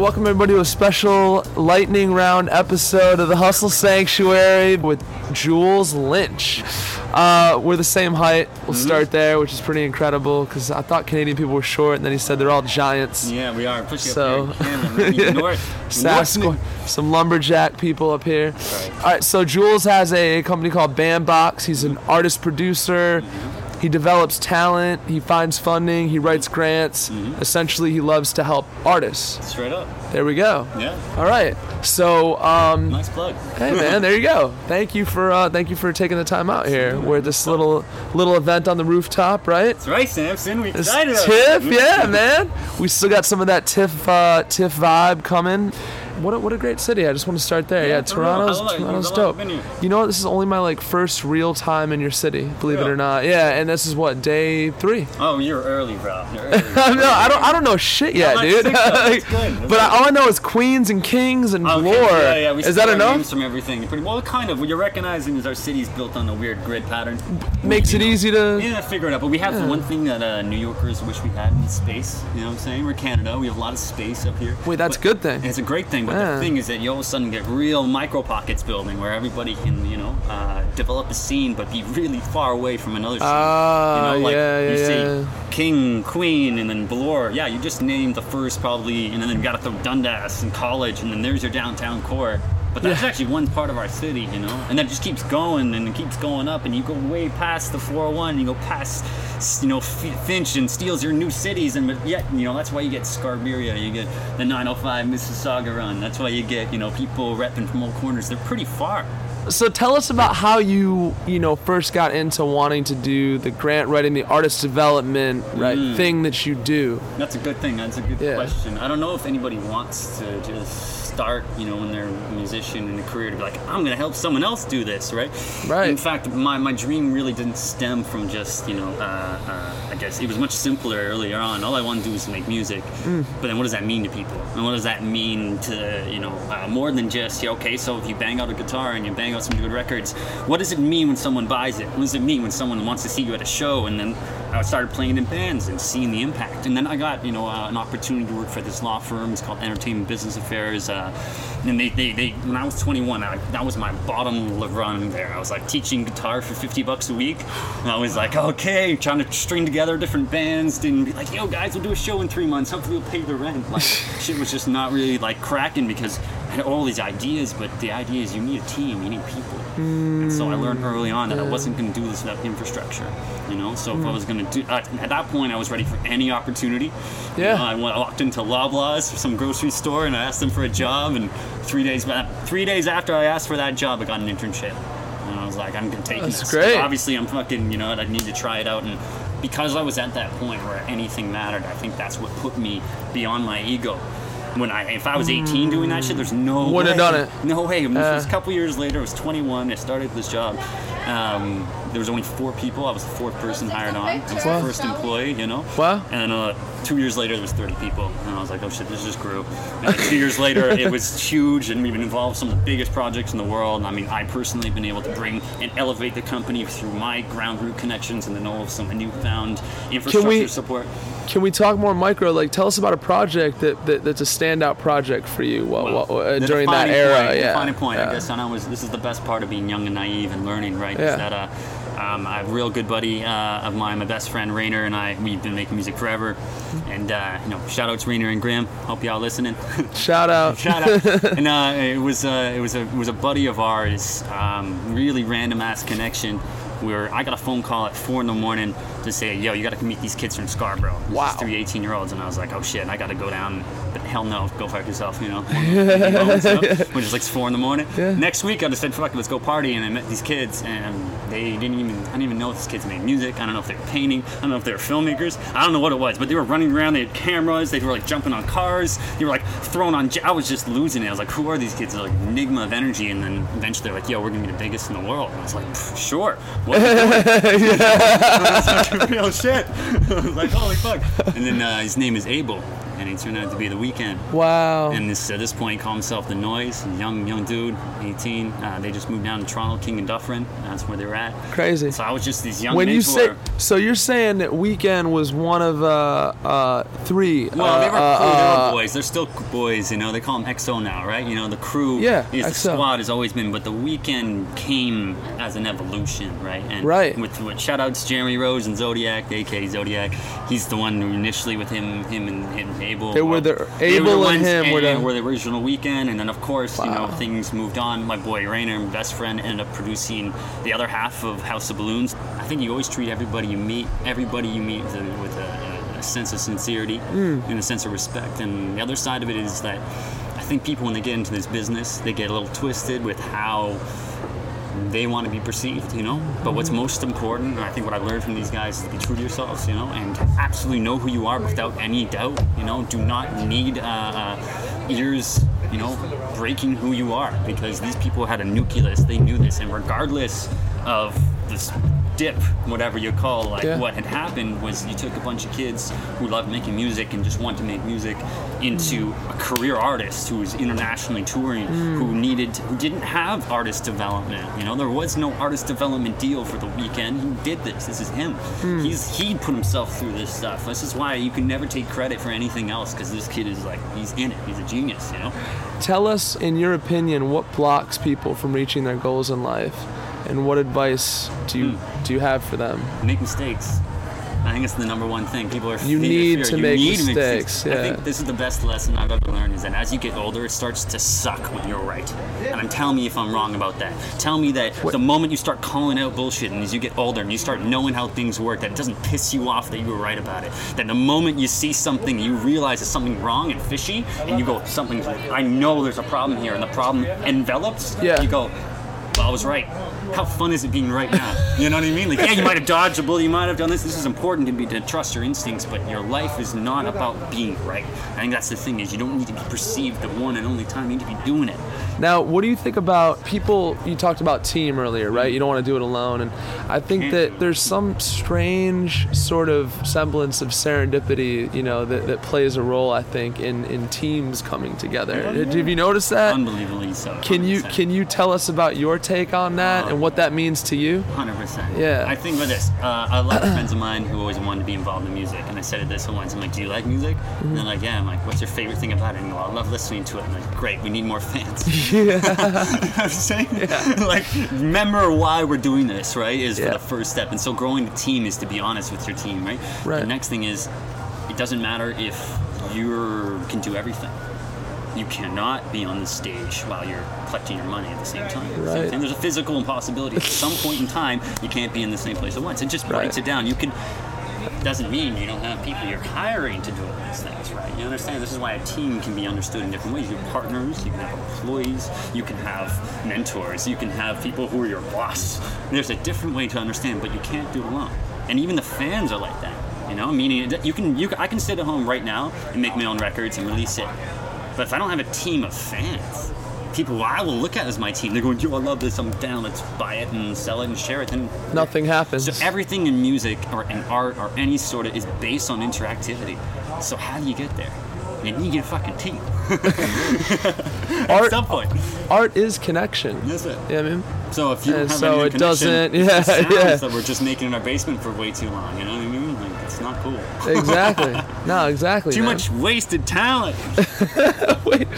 Welcome everybody to a special lightning round episode of the Hustle Sanctuary with Jules Lynch. Uh, we're the same height. We'll start there, which is pretty incredible because I thought Canadian people were short, and then he said they're all giants. Yeah, we are. Pushing So- up here in Canada, north. Some lumberjack people up here. Right. All right, so Jules has a company called Bandbox. He's an artist producer. He develops talent. He finds funding. He writes grants. Mm-hmm. Essentially, he loves to help artists. Straight up. There we go. Yeah. All right. So, um, Nice plug. hey man, there you go. Thank you for uh, thank you for taking the time out here. We're at this little little event on the rooftop, right? That's right, Samson. We excited. TIFF, yeah, man. We still got some of that TIFF uh, TIFF vibe coming. What a, what a great city! I just want to start there. Yeah, Yeah. Toronto's long- Toronto's dope. you been here? You know what? This is only my like first real time in your city. Believe it or not. Yeah, and this is what day three. Oh, you're early, bro. You're early. no, I don't. I don't know shit yet, dude. sick, though. That's good. That's but good. all I know is queens and kings and Okay, lore. Yeah, yeah. We is that enough? names from everything. Pretty well, kind of. What you're recognizing is our city's built on a weird grid pattern. Makes it know, easy to. Yeah, figure it out. But we have the one thing that uh, New Yorkers wish we had in space. You know what I'm saying? We're Canada. We have a lot of space up here. Wait, that's a good thing. It's a great thing, but Yeah. the thing is that you all of a sudden get real micro pockets building where everybody can, you know, uh, develop a scene but be really far away from another scene. Ah, you know, like yeah, you yeah, say yeah. King, Queen, and then Bloor. Yeah, you just named the first probably, and then you got to throw Dundas and College, and then there's your downtown core. But that's Yeah. actually one part of our city, you know, and that just keeps going and it keeps going up, and you go way past the 401, and you go past, you know, Finch and Steeles your new cities, and yet, you know, that's why you get Scarberia, you get the 905 Mississauga run. That's why you get, you know, people repping from all corners. They're pretty far. So tell us about how you, you know, first got into wanting to do the grant writing, the artist development, right Mm. thing that you do. That's a good thing. That's a good Yeah. question. I don't know if anybody wants to just start, you know, when they're a musician in a career to be like, I'm gonna help someone else do this, right? Right. In fact, my, my dream really didn't stem from just, you know, uh, uh, I guess it was much simpler earlier on. All I wanted to do was make music. Mm. But then what does that mean to people? And what does that mean to, you know, uh, more than just, yeah, okay, so if you bang out a guitar and you bang out some good records, what does it mean when someone buys it? What does it mean when someone wants to see you at a show? And then I started playing in bands and seeing the impact. And then I got, you know, uh, an opportunity to work for this law firm. It's called Entertainment Business Affairs. Uh, and they, they, they, when I was 21, I, that was my bottom run there. I was like teaching guitar for 50 bucks a week. And I was like, okay, trying to string together different bands and be like, yo, guys, we'll do a show in three months. Hopefully, we'll pay the rent. Like, shit was just not really like cracking because had all these ideas, but the idea is you need a team, you need people. And so I learned early on that I wasn't going to do this without infrastructure. You know, so if I was going to do, uh, at that point, I was ready for any opportunity. You Yeah. know, I went- walked into Loblaws, or some grocery store, and I asked them for a job. And three days, three days after I asked for that job, I got an internship. And I was like, I'm going to take That's this. great. Obviously, I'm fucking, you know, I need to try it out. And because I was at that point where anything mattered, I think that's what put me beyond my ego. When I, if I was 18 doing that shit, there's no Wouldn't way. have done it. No way. Uh. this was a couple years later, I was 21. I started this job. Um, there was only four people. I was the fourth person hired on. I was the first employee, you know. Wow. And then uh, two years later, there was 30 people, and I was like, oh shit, this just grew. And two years later, it was huge, and we've been involved in some of the biggest projects in the world. And I mean, I personally have been able to bring and elevate the company through my ground root connections and then all of some newfound infrastructure support. Can we talk more micro? Like, tell us about a project that, that that's a standout project for you while, Well, while- uh, during that era. point, the yeah. defining point, yeah. I guess, and I was. This is the best part of being young and naive and learning, right? Yeah. Is that uh, um, I have a real good buddy uh, of mine, my best friend Rainer, and I. We've been making music forever, and uh, you know, shout outs Rainer and Graham. Hope y'all listening. Shout out. Shout out. and uh, it was uh, it was a it was a buddy of ours. Um, really random ass connection. Where I got a phone call at four in the morning to say, "Yo, you got to meet these kids from Scarborough." These Wow. Three 18 year olds, and I was like, "Oh shit, I got to go down." But hell no, go fuck yourself, you know. When it's like four in the morning. Yeah. Next week, I just said, "Fuck, it, let's go party," and I met these kids, and they didn't even. I didn't even know if these kids made music. I don't know if they were painting. I don't know if they were filmmakers. I don't know what it was, but they were running around. They had cameras. They were like jumping on cars. They were like throwing on. j- I was just losing it. I was like, "Who are these kids?" They're like enigma of energy, and then eventually they're like, "Yo, we're gonna be the biggest in the world." And I was like, "Pff, "Sure." What real shit. I was like, holy fuck. And then uh, his name is Abel. And he turned out to be the Weeknd. Wow. And this, at this point, he called himself the Noise. A young, young dude, 18. Uh, they just moved down to Toronto, King and Dufferin. That's where they were at. Crazy. So I was just these young when you say, so you're saying that Weeknd was one of uh, uh, three. Well, uh, they were uh, cool. They uh, were boys. They're still boys. You know, they call them XO now, right? You know, the crew. Yeah, is the squad has always been, but the Weeknd came as an evolution, right? And Right. With, with shout outs Jeremy Rose and Zodiac, aka Zodiac. He's the one who initially with him, him and, and Abel. They were the- they were Abel and him were the- were the original Weeknd, and then of course, you know, things moved on. My boy Rainer, my best friend, ended up producing the other half of House of Balloons. I think you always treat everybody you meet, everybody you meet with a, with a, a sense of sincerity Hmm. and a sense of respect. And the other side of it is that I think people, when they get into this business, they get a little twisted with how they want to be perceived, you know. But what's most important, I think what I learned from these guys, is to be true to yourselves, you know, and absolutely know who you are without any doubt. You know, do not need uh, uh, ears, you know, breaking who you are because these people had a nucleus. They knew this, and regardless of this dip, whatever you call like Yeah. what had happened was you took a bunch of kids who loved making music and just wanted to make music into mm. a career artist who was internationally touring, mm. who needed, who didn't have artist development. You know, there was no artist development deal for the Weeknd. He did this. This is him. Mm. He's he put himself through this stuff. This is why you can never take credit for anything else because this kid is like he's in it. He's a genius. You know. Tell us, in your opinion, what blocks people from reaching their goals in life, and what advice do you Hmm. do you have for them? make mistakes. I think it's the number one thing. People are You need to You make need to mistakes, I think this is the best lesson I've ever learned is that as you get older, it starts to suck when you're right. And I'm telling me if I'm wrong about that. Tell me that the moment you start calling out bullshit and as you get older and you start knowing how things work, that it doesn't piss you off that you were right about it. That the moment you see something, you realize there's something wrong and fishy, and you go, something's. I know there's a problem here, and the problem envelops. Yeah. You go, I was right. How fun is it being right now? You know what I mean? Like, yeah, you might have dodged a bullet, you might have done this. This is important to be to trust your instincts, but your life is not about being right. I think that's the thing is you don't need to be perceived the one and only time. You need to be doing it. Now, what do you think about people? You talked about team earlier, right? You don't want to do it alone, and I think that there's some strange sort of semblance of serendipity, you know, that, that plays a role. I think in in teams coming together. Have you noticed that? Unbelievably so. Can you 100%. can you tell us about your take on that and what that means to you? Hundred percent. Yeah. I think with this, uh, lot of friends of mine who always wanted to be involved in music, and I said it this once. I'm like, "Do you like music?" And they're like, "Yeah." I'm like, "What's your favorite thing about it?" And go, "I love listening to it." I'm like, "Great, we need more fans." Yeah. You know what I'm saying? yeah. like, remember why we're doing this, right? Is Yeah. for the first step. And so, growing the team is to be honest with your team, right? Right. The next thing is, it doesn't matter if you can do everything. You cannot be on the stage while you're collecting your money at the same time. Right. thing. There's a physical impossibility. At some point in time, you can't be in the same place at once. It just Right. writes it down. You can. Doesn't mean you don't have people you're hiring to do all these things, right? You understand? This is why a team can be understood in different ways. You have partners, you can have employees, you can have mentors, you can have people who are your boss. There's a different way to understand, but you can't do it alone. And even the fans are like that. You know, meaning you can, you I can sit at home right now and make my own records and release it. But if I don't have a team of fans, people I will look at as my team, they're going, "Yo, I love this. I'm down. Let's buy it and sell it and share it." And Nothing happens. so everything in music or in art or any sort of is based on interactivity. So how do you get there? And you need a fucking team. At Art- some point. Art is connection. That's it. Yeah, I mean, So if you don't have so any it connection, doesn't- it's yeah, the yeah. that we're just making in our basement for way too long. You know what I mean? Cool. exactly. no, exactly. Too man. much wasted talent. Wait,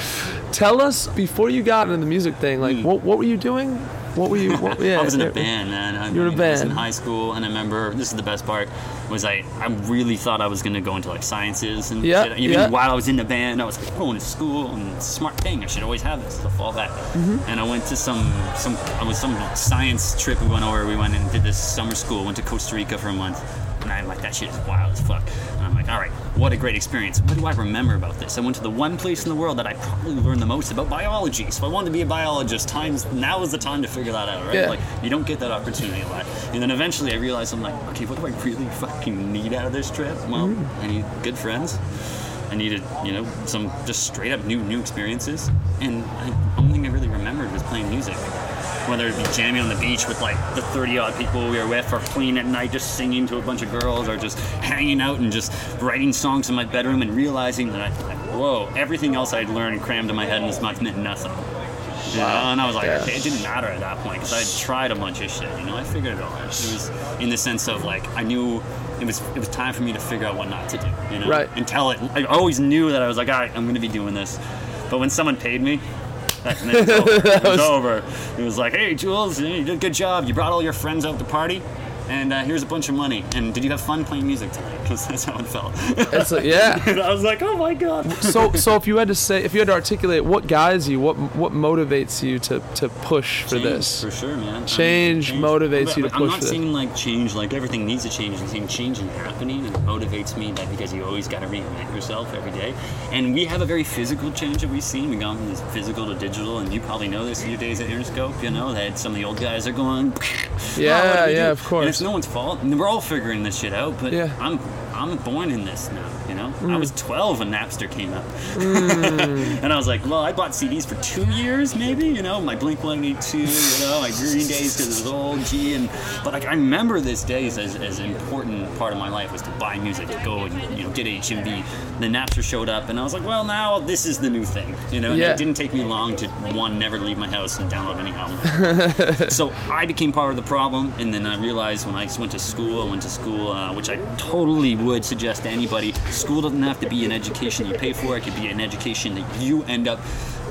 tell us before you got into the music thing. Like, what what were you doing? What were you? What, yeah. I was in a band, man. I, You were in a I was in high school, and I remember this is the best part was I I really thought I was gonna go into like sciences and Yeah, shit. Even yeah. while I was in the band, I was like going to school and smart thing. I should always have this to fall back. Mm-hmm. And I went to some some I was some science trip we went over. We went and did this summer school. Went to Costa Rica for a month. And I'm like, that shit is wild as fuck. And I'm like, all right, what a great experience. What do I remember about this? I went to the one place in the world that I probably learned the most about biology. So I wanted to be a biologist. Times now is the time to figure that out, right? Yeah. Like you don't get that opportunity a lot. And then eventually I realized I'm like, okay, what do I really fucking need out of this trip? Well, Mm-hmm. I need good friends. I needed, you know, some just straight up new new experiences. And I, the only thing I really remembered was playing music. Whether it be jamming on the beach with like the 30 odd people we were with, or playing at night just singing to a bunch of girls, or just hanging out and just writing songs in my bedroom and realizing that I, whoa, everything else I'd learned crammed in my head in this month meant nothing. You know, and I was like, okay, it didn't matter at that point because I had tried a bunch of shit. You know, I figured it all out. It was in the sense of like I knew it was it was time for me to figure out what not to do. You know, Right. Until it, I always knew that I was like, all right, I'm going to be doing this. But when someone paid me, that, then it was over. it was over. It was like, hey, Jules, you did a good job. You brought all your friends out to party. And uh, here's a bunch of money. And did you have fun playing music tonight? Because that's how it felt. Like, yeah. and I was like, oh my god. so so if you had to say if you had to articulate what guides you what what motivates you to to push for Change, this for sure, man. Change motivates you to push. I'm not for this. like change, like everything needs to change. I'm saying change is happening, and it motivates me that because you always got to reinvent yourself every day. And we have a very physical change that we've seen. We've gone from this physical to digital, and you probably know this in your days at Interscope. You know that some of the old guys are going. Yeah, "Oh, what do we yeah, do?" of course. And it's no one's fault. And we're all figuring this shit out. But Yeah. I'm I'm born in this now. You know, Mm. I was 12 when Napster came out. And I was like, well, I bought CDs for two years, maybe. You know, my Blink 182, you know, my Green Days because it was old G. And but like, I remember this days as, as an important part of my life was to buy music, to go and you know get HMV. Then Napster showed up, and I was like, well, now this is the new thing. You know, Yeah. it didn't take me long to one never leave my house and download any album. so I became part of the problem, and then I realized when I went to school, I went to school, uh, which I totally would suggest to anybody. School doesn't have to be an education you pay for; it could be an education that you end up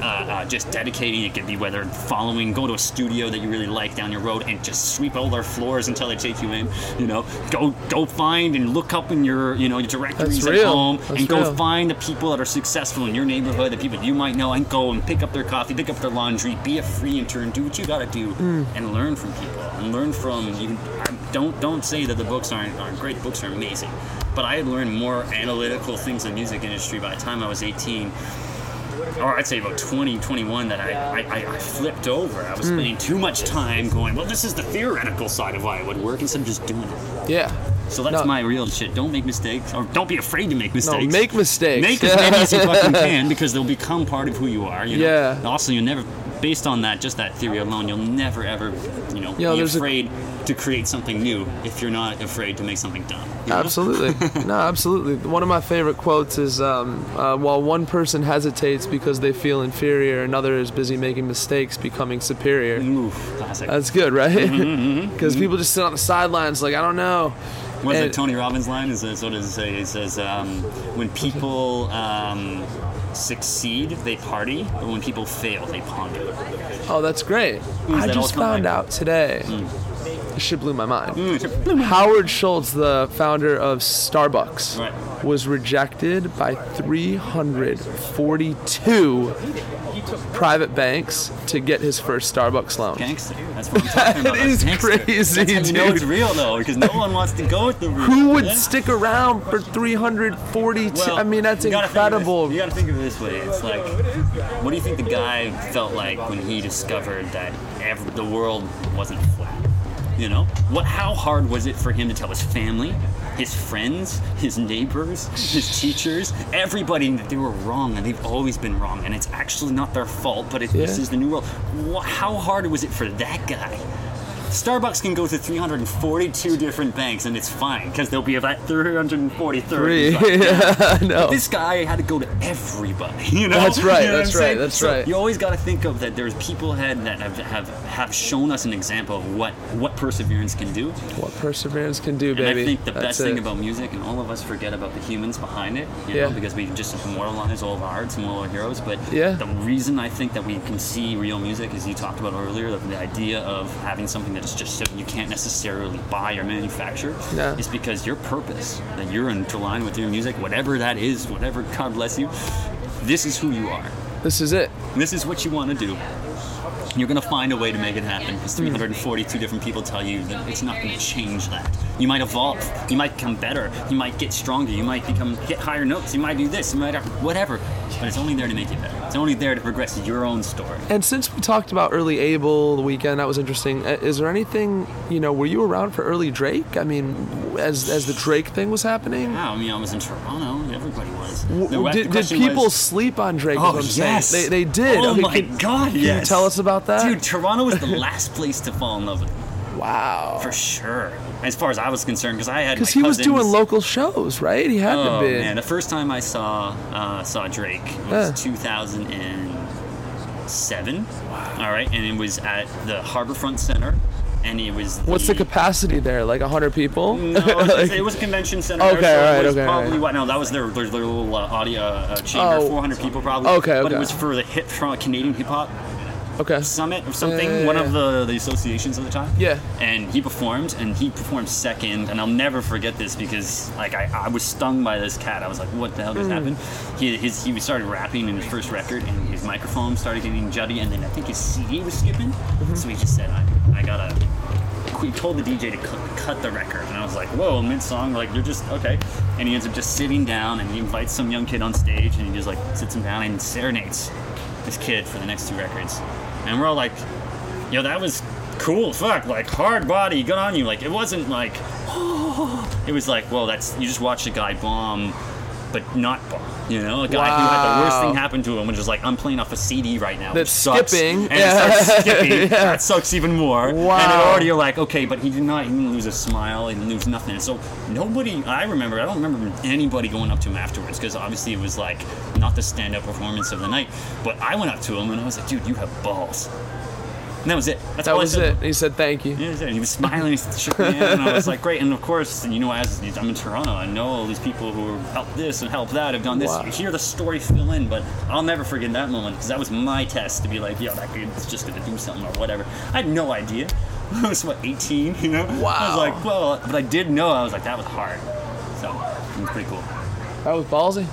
uh, uh, just dedicating. It could be whether following, go to a studio that you really like down your road, and just sweep all their floors until they take you in. You know, go go find and look up in your you know your directories at home, That's and go real. find the people that are successful in your neighborhood, the people you might know, and go and pick up their coffee, pick up their laundry, be a free intern, do what you gotta do, Mm. and learn from people, and learn from you. I- Don't don't say that the books aren't aren't great. The books are amazing, but I had learned more analytical things in the music industry by the time I was 18. Or I'd say about 20, 21 that I, I, I- flipped over. I was Mm. spending too much time going, well, this is the theoretical side of why it would work instead of just doing it. yeah So that's No. my real shit. Don't make mistakes, or don't be afraid to make no mistakes. make mistakes Make as many as you fucking can because they'll become part of who you are. You know? Yeah. And Also, you never, based on that, just that theory alone, you'll never ever, you know, Yeah, be there's a- afraid to create something new if you're not afraid to make something dumb. you know? Absolutely. No, absolutely. One of my favorite quotes is um, uh, while one person hesitates because they feel inferior, another is busy making mistakes, becoming superior. Ooh, classic. That's good, right? Mm-hmm, Because people just sit on the sidelines like, I don't know. What's and- that Tony Robbins line? Is what does it say? It says, um, when people um, succeed, they party, but when people fail, they ponder. Oh, that's great. I that just found out today. This shit blew my mind. Mm. Howard Schultz, the founder of Starbucks, Right. was rejected by 342 private banks to get his first Starbucks loan. Gangster. That's what I'm talking about. That is gangster. crazy, That's how you know it's real though, because no one wants to go with the. Who would Yeah. stick around for 342? Well, I mean, that's you gotta think of incredible. this- You gotta think of it this way. It's like, what do you think the guy felt like when he discovered that the world wasn't flat? You know, what? How hard was it for him to tell his family, his friends, his neighbors, his teachers, everybody that they were wrong and they've always been wrong and it's actually not their fault, but it, this is the new world. How hard was it for that guy? Starbucks can go to 342 different banks and it's fine because they'll be about 343. Three. Yeah. no. This guy had to go to everybody, you know. That's right, You know that's right, saying? that's So right. You always got to think of that. There's people had that have, have have shown us an example of what what perseverance can do. what perseverance can do, And baby. I think the That's best thing it. about music, and all of us forget about the humans behind it, you Yeah. know, because we just immortalize all of our arts and all our heroes. But Yeah. the reason I think that we can see real music, as you talked about earlier, the, the idea of having something that is just so you can't necessarily buy or manufacture, Yeah. is because your purpose, that you're in line with your music, whatever that is, whatever God bless you, this is who you are. This is it. This is what you want to do. You're gonna find a way to make it happen because Hmm. 342 different people tell you that it's not gonna change that. You might evolve. You might become better. You might get stronger. You might become hit higher notes. You might do this. You might have whatever. But it's only there to make you better. It's only there to progress your own story. And since we talked about early Abel the Weeknd, that was interesting. uh, Is there anything, you know, were you around for early Drake? I mean, as as the Drake thing was happening? Wow, I mean, I was in Toronto. Everybody was. The did, the did people was- sleep on Drake? Oh what I'm saying. yes, they, they did. Oh Okay, my can, god, Can yes. you tell us about that? Dude, Toronto was the last place to fall in love with. Wow. For sure. As far as I was concerned, because I had Because he was doing local shows, right? He had Oh to be. man, the first time I saw uh, saw Drake was Yeah. 2007. All right, and it was at the Harborfront Center, and it was. What's the capacity there? Like 100 people? No, it was, it was a convention center. Okay, there, so alright, it was okay, Probably alright. what? No, that was their their, their little uh, audio uh, chamber, Oh. 400 people probably. Okay, But it was for the hip from Canadian hip hop okay. summit or something. Yeah, yeah, one of the the associations of the time. Yeah. And he performed, and he performed second, and I'll never forget this because like I, I was stung by this cat. I was like, what the hell just Hmm. happened? He his he started rapping in his first record, and his microphone started getting juddy, and then I think his CD was skipping. Mm-hmm. So he just said, I, I gotta. He told the DJ to cut, cut the record, and I was like, "Whoa!" Mid song, like you're just okay. And he ends up just sitting down, and he invites some young kid on stage, and he just like sits him down and serenades this kid for the next two records. And we're all like, "Yo, that was cool. Fuck, like hard body, good on you." Like it wasn't like, it was like, "Well, that's you just watched a guy bomb, but not bomb." You know, a guy who had the worst thing happen to him, which is like, "I'm playing off a CD right now." That's skipping. and Yeah. it starts skipping. Yeah. That sucks even more. Wow. And already you're like, okay, but he did not even lose a smile. He didn't lose nothing. So nobody, I remember, I don't remember anybody going up to him afterwards because obviously it was like not the stand-up performance of the night. But I went up to him and I was like, dude, you have balls. And that was it. That's That all I was it. He said thank you. Yeah, he was smiling, he shook my hand, and I was like, great. And of course, you know, as I'm in Toronto, I know all these people who helped this and helped that, have done this. Wow. You hear the story fill in, but I'll never forget that moment because that was my test to be like, yo, that kid's just gonna do something or whatever. I had no idea. I was what 18, you know? Wow. I was like, well, but I did know. I was like, that was hard. So it was pretty cool. That was ballsy.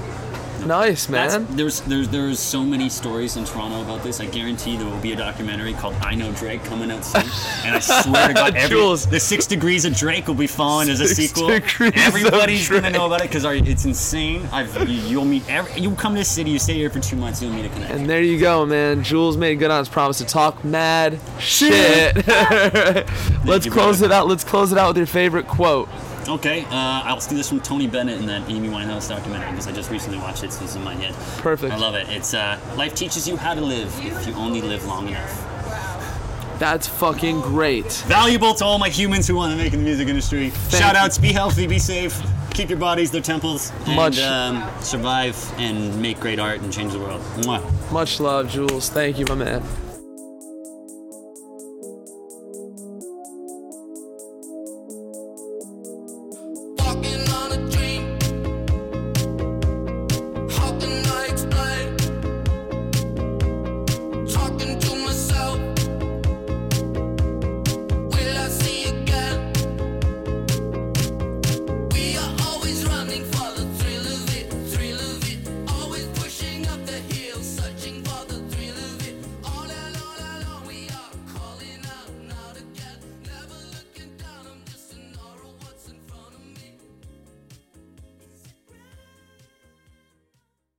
Nice, That's, man. there's there's there's so many stories in Toronto about this. I guarantee there will be a documentary called "I Know Drake" coming out soon, and I swear to God, every, Jules. the Six Degrees of Drake will be following as a Six sequel. Everybody's gonna know about it because it's insane. I've you, you'll meet every you come to the city, you stay here for two months, you'll meet a connect. And there you go, man. Jules made good on his promise to talk mad shit. Let's close it out. Let's close it out with your favorite quote. Okay, uh, I'll do this from Tony Bennett in that Amy Winehouse documentary because I just recently watched it, so it's in my head. Perfect. I love it. It's uh, life teaches you how to live if you only live long enough. That's fucking great. valuable to all my humans who want to make in the music industry. Shout outs, be healthy, be safe, keep your bodies, their temples, and Much- um, survive and make great art and change the world. Mwah. Much love, Jules. Thank you, my man.